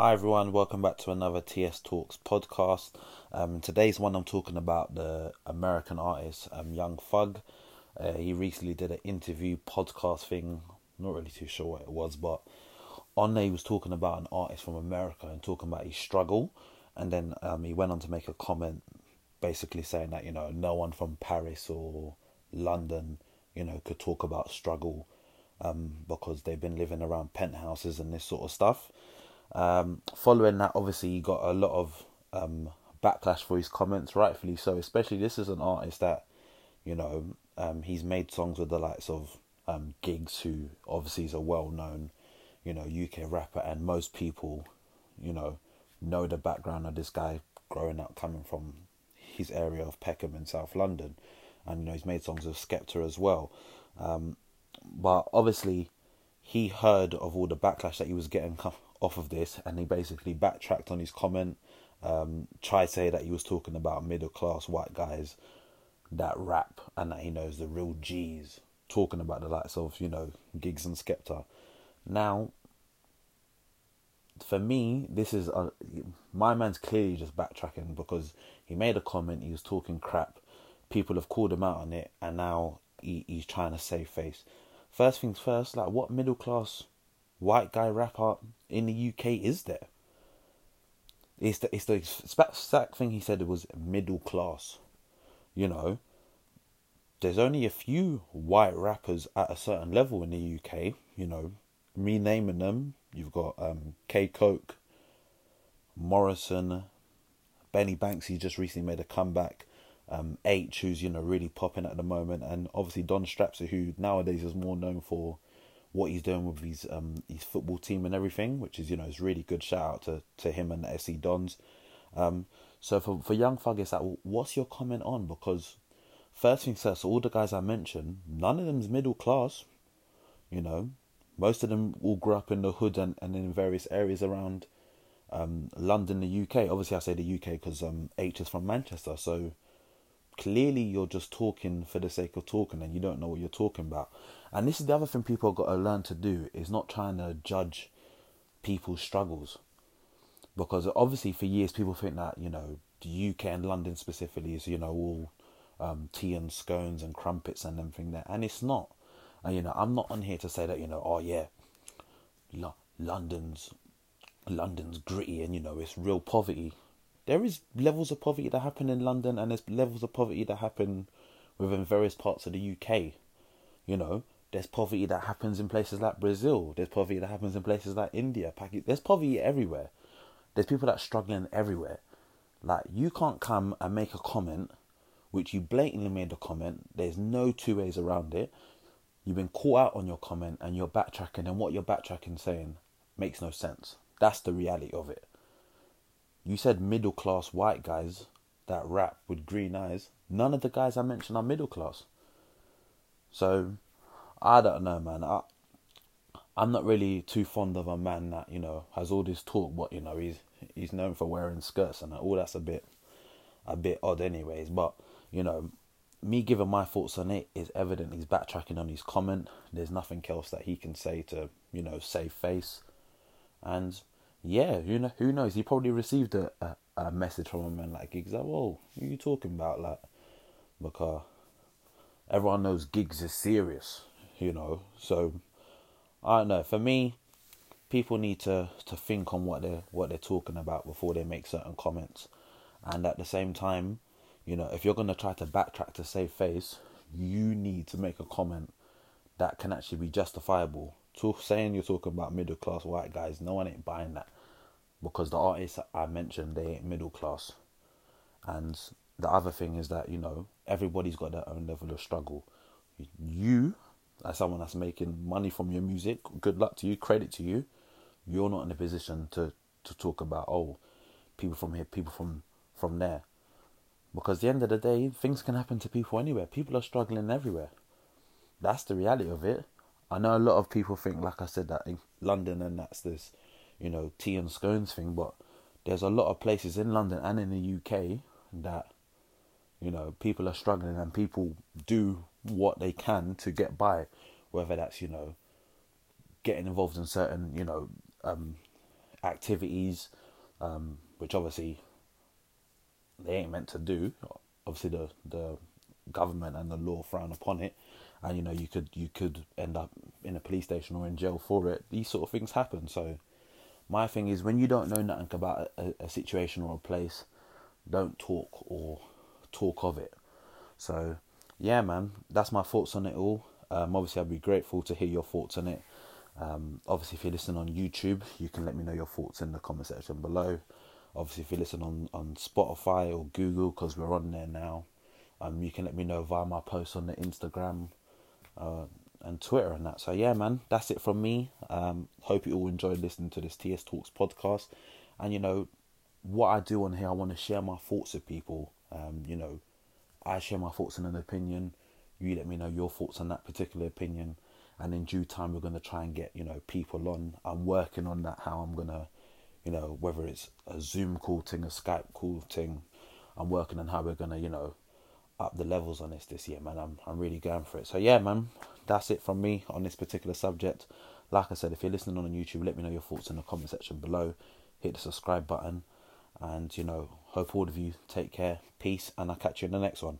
Hi everyone, welcome back to another TS Talks podcast. Um, today's one I'm talking about the American artist um, Young Thug. Uh, he recently did an interview podcast thing. not really too sure what it was, but on there he was talking about an artist from America and talking about his struggle. And then um, he went on to make a comment, basically saying that you know no one from Paris or London, you know, could talk about struggle um, because they've been living around penthouses and this sort of stuff. Um, following that, obviously, he got a lot of um, backlash for his comments, rightfully so. Especially this is an artist that, you know, um, he's made songs with the likes of um, Giggs, who obviously is a well-known, you know, UK rapper, and most people, you know, know the background of this guy growing up, coming from his area of Peckham in South London, and you know he's made songs with Skepta as well. Um, but obviously, he heard of all the backlash that he was getting off of this, and he basically backtracked on his comment. Um, tried to say that he was talking about middle class white guys that rap and that he knows the real G's, talking about the likes of you know Giggs and Skepta. Now, for me, this is a, my man's clearly just backtracking because he made a comment, he was talking crap, people have called him out on it, and now he, he's trying to save face. First things first, like what middle class white guy rapper in the UK is there? It's the it's the exact thing he said it was middle class. You know, there's only a few white rappers at a certain level in the UK. You know, me naming them, you've got um, K Koke, Morrisson, Benny Banks. He just recently made a comeback. Um, Aitch, who's you know really popping at the moment, and obviously Don Strapzy, who nowadays is more known for what he's doing with his um his football team and everything, which is you know is really good. Shout out to, to him and the SE Dons. Um, so for for Young Thug, like, what's your comment on? Because first things first, all the guys I mentioned, none of them's middle class. You know, most of them all grew up in the hood and, and in various areas around um, London, the UK. Obviously, I say the UK because um, Aitch is from Manchester, so clearly you're just talking for the sake of talking and you don't know what you're talking about. And this is the other thing people have got to learn to do is not trying to judge people's struggles. Because obviously for years people think that, you know, the UK and London specifically is, you know, all um, tea and scones and crumpets and everything there. And it's not. And, you know, I'm not on here to say that, you know, oh yeah, L- London's London's gritty and, you know, it's real poverty there is levels of poverty that happen in London and there's levels of poverty that happen within various parts of the UK. You know, there's poverty that happens in places like Brazil. There's poverty that happens in places like India, Pakistan. There's poverty everywhere. There's people that are struggling everywhere. Like you can't come and make a comment, which you blatantly made a comment. There's no two ways around it. You've been caught out on your comment and you're backtracking, and what you're backtracking saying makes no sense. That's the reality of it. You said middle class white guys that rap with green eyes. None of the guys I mentioned are middle class. So I don't know, man. I I'm not really too fond of a man that you know has all this talk, but you know he's he's known for wearing skirts and all. That's a bit a bit odd, anyways. But you know, me giving my thoughts on it is evident. He's backtracking on his comment. There's nothing else that he can say to you know save face, and yeah, you know, who knows? He probably received a, a, a message from a man like Giggs. Like, whoa, who you talking about? Like, because everyone knows Giggs is serious, you know. So I don't know. For me, people need to to think on what they're what they're talking about before they make certain comments, and at the same time, you know, if you're gonna try to backtrack to save face, you need to make a comment that can actually be justifiable talk, saying you're talking about middle class white guys, no one ain't buying that because the artists I mentioned they ain't middle class, and the other thing is that you know everybody's got their own level of struggle. You, as someone that's making money from your music, good luck to you, credit to you. You're not in a position to to talk about oh, people from here, people from from there, because at the end of the day, things can happen to people anywhere. People are struggling everywhere. That's the reality of it. I know a lot of people think, like I said, that in London and that's this, you know, tea and scones thing, but there's a lot of places in London and in the UK that, you know, people are struggling and people do what they can to get by, whether that's, you know, getting involved in certain, you know, um, activities, um, which obviously they ain't meant to do. Obviously, the the government and the law frown upon it, and you know you could you could end up in a police station or in jail for it. These sort of things happen. So my thing is when you don't know nothing about a, a situation or a place, don't talk or talk of it. So yeah, man, that's my thoughts on it all. Um, obviously, I'd be grateful to hear your thoughts on it. Um, obviously, if you're listening on YouTube, you can let me know your thoughts in the comment section below. Obviously, if you listen on, on Spotify or Google, because we're on there now, um, you can let me know via my post on the Instagram uh, and Twitter and that. So yeah, man, that's it from me. Um, hope you all enjoyed listening to this TS Talks podcast. And you know, what I do on here, I want to share my thoughts with people. Um, you know, I share my thoughts and an opinion. You let me know your thoughts on that particular opinion, and in due time, we're going to try and get you know people on. I'm working on that. How I'm gonna, you know, whether it's a Zoom call thing, a Skype call thing. I'm working on how we're gonna, you know, up the levels on this this year, man. I'm I'm really going for it. So yeah, man, that's it from me on this particular subject. Like I said, if you're listening on YouTube, let me know your thoughts in the comment section below. Hit the subscribe button, and you know, hope all of you take care, peace, and I'll catch you in the next one.